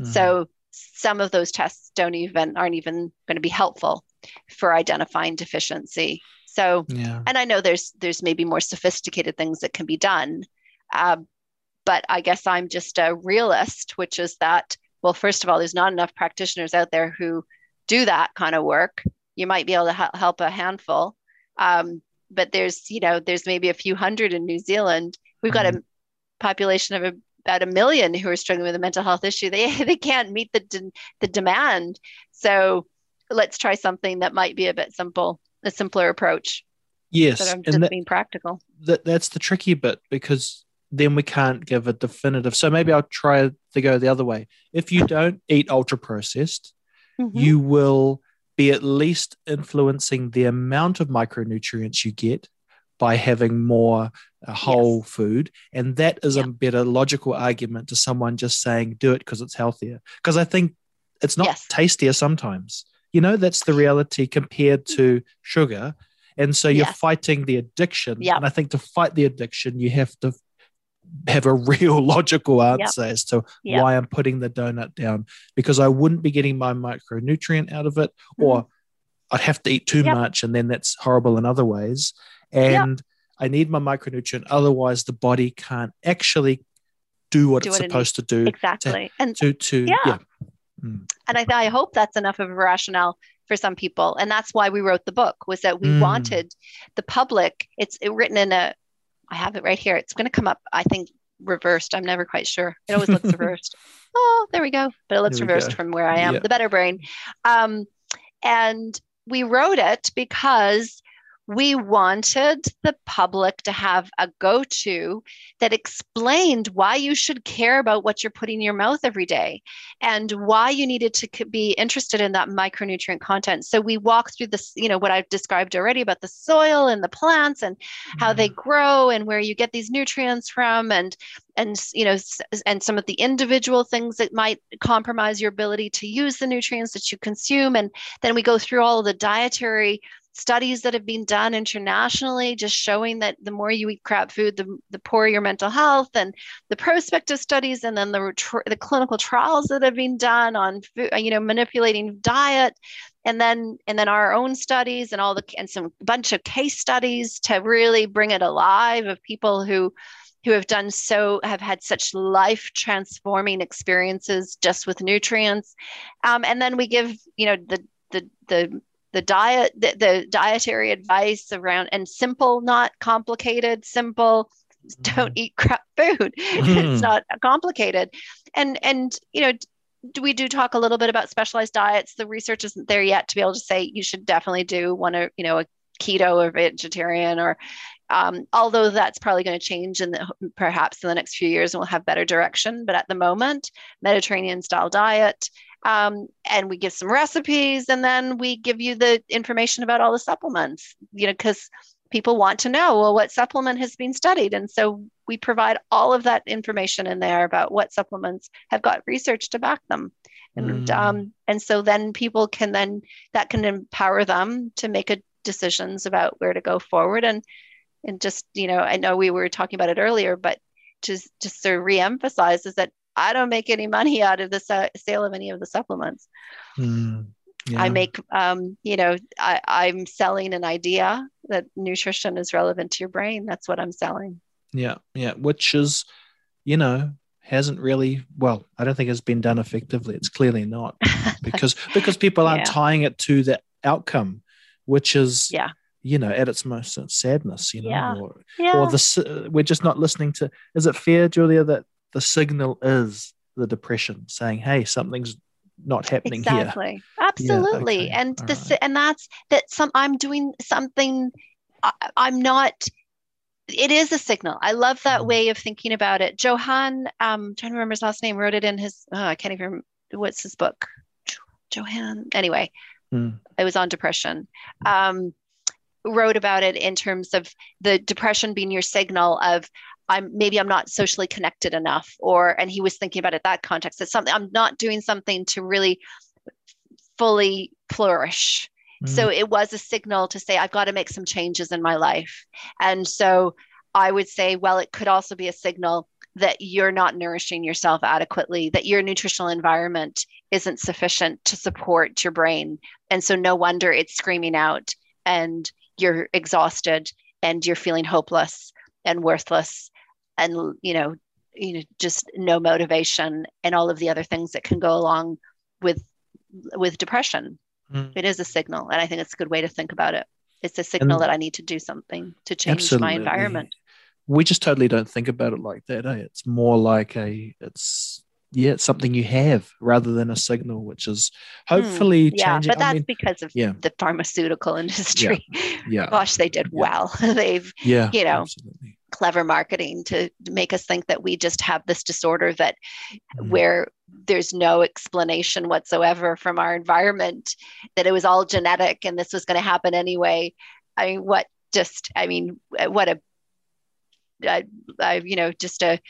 Mm. so some of those tests don't even aren't even going to be helpful for identifying deficiency. So, yeah. and I know there's there's maybe more sophisticated things that can be done, uh, but I guess I'm just a realist, which is that well, first of all, there's not enough practitioners out there who do that kind of work. You might be able to hel- help a handful, um, but there's you know there's maybe a few hundred in New Zealand. We've got a population of about a million who are struggling with a mental health issue. They (laughs) they can't meet the de- the demand. So let's try something that might be a bit simple, a simpler approach. Yes, But I'm just and that, being practical. that that's the tricky bit because then we can't give a definitive. So maybe I'll try to go the other way. If you don't eat ultra processed, Mhm. you will be at least influencing the amount of micronutrients you get by having more uh, whole food. And that is Yeah. a better logical argument to someone just saying, do it because it's healthier. Because I think it's not Yes. tastier sometimes. You know, that's the reality compared to sugar. And so you're Yes. fighting the addiction. Yeah. And I think to fight the addiction, you have to have a (laughs) real logical answer as to Yeah. why I'm putting the donut down because I wouldn't be getting my micronutrient out of it, mm-hmm. or I'd have to eat too. Much, and then that's horrible in other ways. And I need my micronutrient, otherwise the body can't actually do what Do it's what it supposed to do. Exactly. And To to Yeah. yeah. Mm. and I, I hope that's enough of a rationale for some people and that's why we wrote the book was that we Mm. wanted the public it's written in a i have it right here it's going to come up i think reversed i'm never quite sure it always looks (laughs) reversed oh there we go but it looks reversed go. from where i am Yeah. the better brain um, and we wrote it because we wanted the public to have a go to that explained why you should care about what you're putting in your mouth every day and why you needed to be interested in that micronutrient content. So we walk through this, you know, what I've described already about the soil and the plants and how they mm-hmm. grow and where you get these nutrients from and and you know and some of the individual things that might compromise your ability to use the nutrients that you consume and then we go through all the dietary studies that have been done internationally just showing that the more you eat crap food the, the poorer your mental health and the prospective studies and then the, the clinical trials that have been done on food, you know manipulating diet and then and then our own studies and all the and some bunch of case studies to really bring it alive of people who who have done so have had such life transforming experiences just with nutrients. Um, and then we give you know the the the the diet the, the dietary advice around and simple not complicated simple. Don't mm-hmm. eat crap food. Mm. (laughs) it's not complicated. And and you know do we do talk a little bit about specialized diets. The research isn't there yet to be able to say you should definitely do one or you know a keto or vegetarian or um, although that's probably going to change in the perhaps in the next few years and we'll have better direction. But at the moment mediterranean style diet um, and we give some recipes and then we give you the information about all the supplements you know because people want to know well what supplement has been studied? And so we provide all of that information in there about what supplements have got research to back them. And mm. um, and so then people can then that can empower them to make a decisions about where to go forward. And and just you know i know we were talking about it earlier but just just to reemphasize is that I don't make any money out of the sale of any of the supplements. Mm, yeah. I make, um, you know, I, I'm selling an idea that nutrition is relevant to your brain. That's what I'm selling. Yeah, yeah, which is, you know, hasn't really well i don't think it's been done effectively it's clearly not (laughs) because because people aren't yeah. tying it to the outcome which is yeah you know at its most sadness you know yeah. Or, yeah. or the we're just not listening to is it fair julia that the signal is the depression saying, hey, something's not happening exactly. here. Absolutely. Yeah, okay. And the right. and that's that some I'm doing something I, am not it is a signal. I love that mm. way of thinking about it. Johann, um, I'm trying to remember his last name, wrote it in his oh, I can't even remember what's his book. Johann. Anyway, mm. it was on depression. Um, wrote about it in terms of the depression being your signal of I'm maybe I'm not socially connected enough, or and he was thinking about it that context. It's something I'm not doing something to really fully flourish. Mm-hmm. So it was a signal to say I've got to make some changes in my life. And so I would say, well, it could also be a signal that you're not nourishing yourself adequately, that your nutritional environment isn't sufficient to support your brain. And so no wonder it's screaming out and you're exhausted and you're feeling hopeless and worthless and you know you know just no motivation and all of the other things that can go along with with depression mm. it is a signal and i think it's a good way to think about it it's a signal and that i need to do something to change absolutely. my environment we just totally don't think about it like that eh? it's more like a it's yeah it's something you have rather than a signal which is hopefully mm, yeah changing. but that's I mean, because of yeah. the pharmaceutical industry yeah, yeah. (laughs) gosh they did well (laughs) they've yeah you know absolutely clever marketing to make us think that we just have this disorder that mm. where there's no explanation whatsoever from our environment that it was all genetic and this was going to happen anyway i mean what just i mean what a you know just a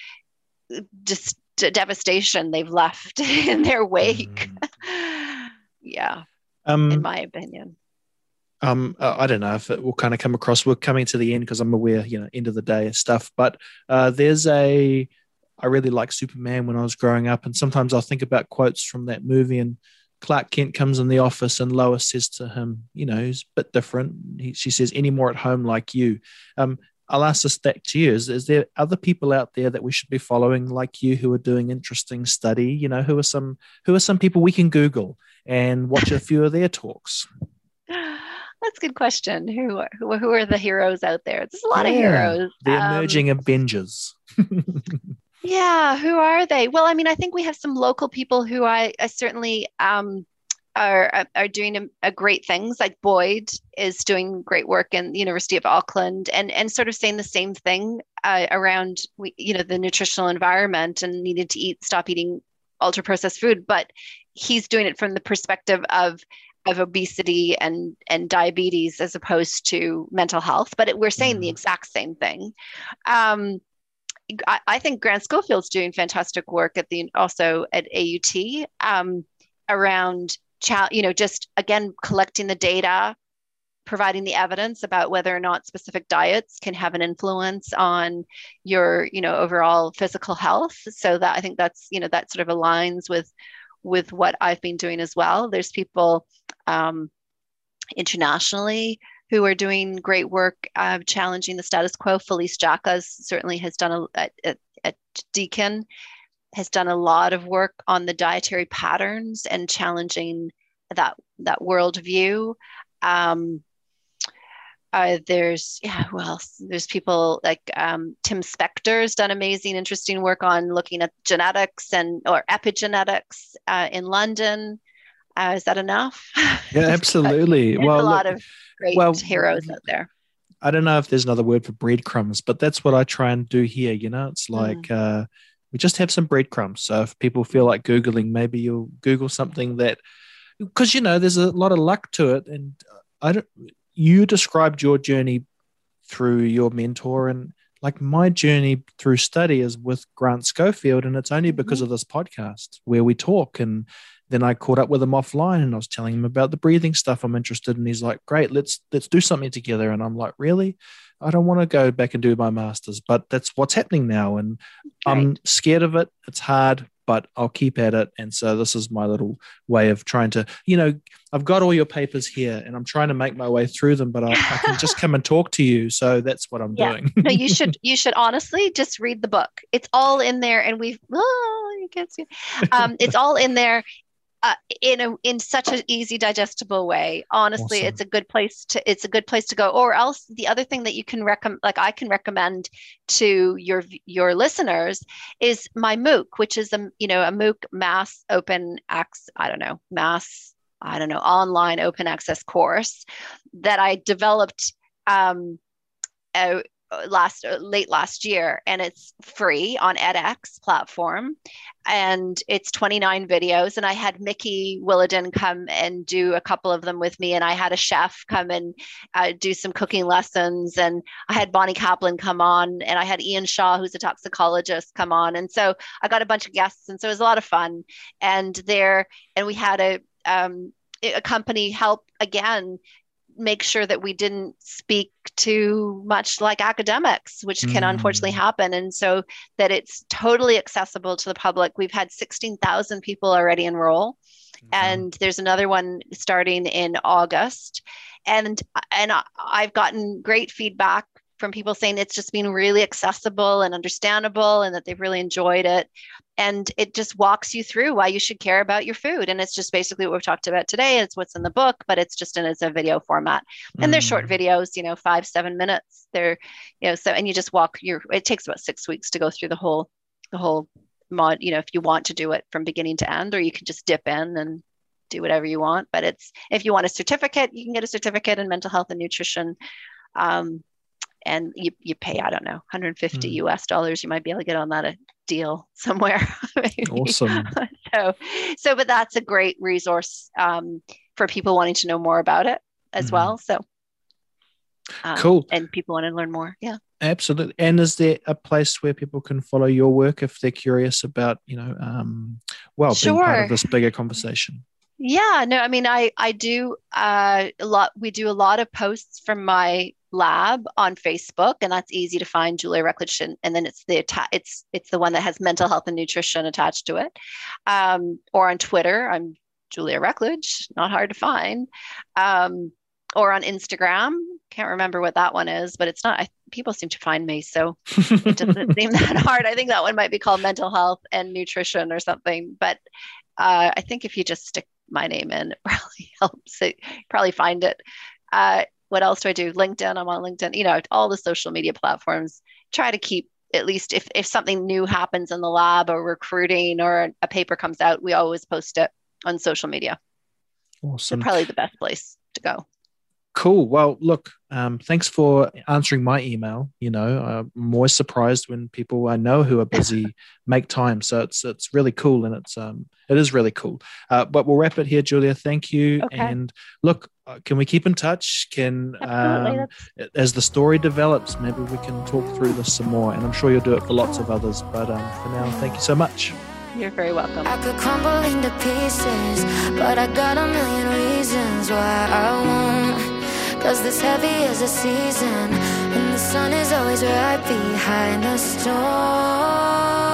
just a devastation they've left (laughs) in their wake mm. (laughs) yeah um, in my opinion um, I don't know if it will kind of come across. We're coming to the end because I'm aware, you know, end of the day stuff. But uh, there's a, I really like Superman when I was growing up, and sometimes I'll think about quotes from that movie. And Clark Kent comes in the office, and Lois says to him, you know, he's a bit different. He, she says, "Any more at home like you?" Um, I'll ask this back to you: is, is there other people out there that we should be following like you who are doing interesting study? You know, who are some who are some people we can Google and watch a few of their talks? (sighs) That's a good question. Who are, who, who are the heroes out there? There's a lot yeah, of heroes. The um, emerging Avengers. (laughs) yeah, who are they? Well, I mean, I think we have some local people who I, I certainly um, are are doing a, a great things. Like Boyd is doing great work in the University of Auckland, and and sort of saying the same thing uh, around we, you know the nutritional environment and needed to eat stop eating ultra processed food, but he's doing it from the perspective of of obesity and and diabetes as opposed to mental health. But it, we're saying mm-hmm. the exact same thing. Um, I, I, think Grant Schofield's doing fantastic work at the also at AUT um, around you know just again collecting the data providing the evidence about whether or not specific diets can have an influence on your you know overall physical health. So that i think that's you know that sort of aligns with with what i've been doing as well. There's people um, internationally who are doing great work uh, challenging the status quo. Felice jacka certainly has done a, at, at deakin has done a lot of work on the dietary patterns and challenging that that worldview. Um, uh, there's yeah well there's people like um, tim spector's done amazing interesting work on looking at genetics and or epigenetics uh, in london. Uh, is that enough? (laughs) Yeah absolutely. Well a lot of great well, heroes out there. I don't know if there's another word for breadcrumbs but that's what i try and do here you know? It's like mm. We just have some breadcrumbs so if people feel like googling maybe you'll google something that because you know there's a lot of luck to it and i don't you described your journey through your mentor and like my journey through study is with Grant Schofield, and it's only because mm-hmm. of this podcast where we talk. And then I caught up with him offline, and I was telling him about the breathing stuff I'm interested in. He's like, "Great, let's let's do something together." And I'm like, "Really? I don't want to go back and do my masters, but that's what's happening now, and right. I'm scared of it. It's hard, but I'll keep at it. And so this is my little way of trying to, you know, I've got all your papers here and I'm trying to make my way through them, but I, I can just come and talk to you. So that's what I'm yeah. doing. (laughs) no, you (laughs) should, you should honestly just read the book. It's all in there and we've, oh, you can't see. Um, it's all in there uh, in a in such an easy digestible way honestly awesome. it's a good place to it's a good place to go or else the other thing that you can recommend like i can recommend to your your listeners is my mooc which is a you know a mooc mass open access i don't know mass i don't know online open access course that i developed um, last uh, late last year and it's free on edx platform. And it's 29 videos and i had mikki williden come and do a couple of them with me and i had a chef come and uh, do some cooking lessons and i had bonnie kaplan come on and i had ian shaw who's a toxicologist come on. And so i got a bunch of guests and so it was a lot of fun. And there and we had a um, a company help again make sure that we didn't speak too much like academics, which can mm. unfortunately happen. And so that it's totally accessible to the public. We've had 16,000 people already enroll. Mm-hmm. And there's another one starting in August. And and I've gotten great feedback from people saying it's just been really accessible and understandable and that they've really enjoyed it and it just walks you through why you should care about your food and it's just basically what we've talked about today it's what's in the book but it's just in as a video format and mm. they're short mm. videos you know five seven minutes they're you know so and you just walk your it takes about six weeks to go through the whole the whole mod you know if you want to do it from beginning to end or you can just dip in and do whatever you want but it's if you want a certificate you can get a certificate in mental health and nutrition um, and you, you pay i don't know 150 mm. us dollars you might be able to get on that a deal (laughs) somewhere. Awesome. (laughs) So so but that's a great resource um, for people wanting to know more about it as mm. well. So um, cool. and people want to learn more. Yeah. Absolutely. And is there a place where people can follow your work if they're curious about you know um, well sure. being part of this bigger conversation? Yeah no i mean i i do uh, a lot we do a lot of posts from my lab on Facebook, and that's easy to find. Julia Rucklidge, and, then it's the it's it's the one that has mental health and nutrition attached to it. Um, or on Twitter, I'm Julia Rucklidge, not hard to find. Um, or on Instagram, can't remember what that one is, but it's not. I, people seem to find me, so it doesn't (laughs) seem that hard. I think that one might be called mental health and nutrition or something. But uh, I think if you just stick my name in, it (laughs) probably helps. It probably find it. Uh, what else do I do? LinkedIn, I'm on LinkedIn, you know, all the social media platforms. Try to keep at least if, if something new happens in the lab or recruiting or a paper comes out, we always post it on social media. Awesome. probably the best place to go. Cool. Well, look, um, thanks for answering my email. You know, I'm always surprised when people I know who are busy (laughs) make time. So it's it's really cool, and it's um it is really cool. Uh, but we'll wrap it here, Julia. Thank you. Okay. And look, uh, can we keep in touch? Can Absolutely. um, as the story develops, maybe we can talk through this some more. And I'm sure you'll do it for lots of others. But um, for now, thank you so much. you're very welcome. I could crumble into pieces, but I got a million reasons why I won't. Cause this heavy is a season, and the sun is always right behind the storm.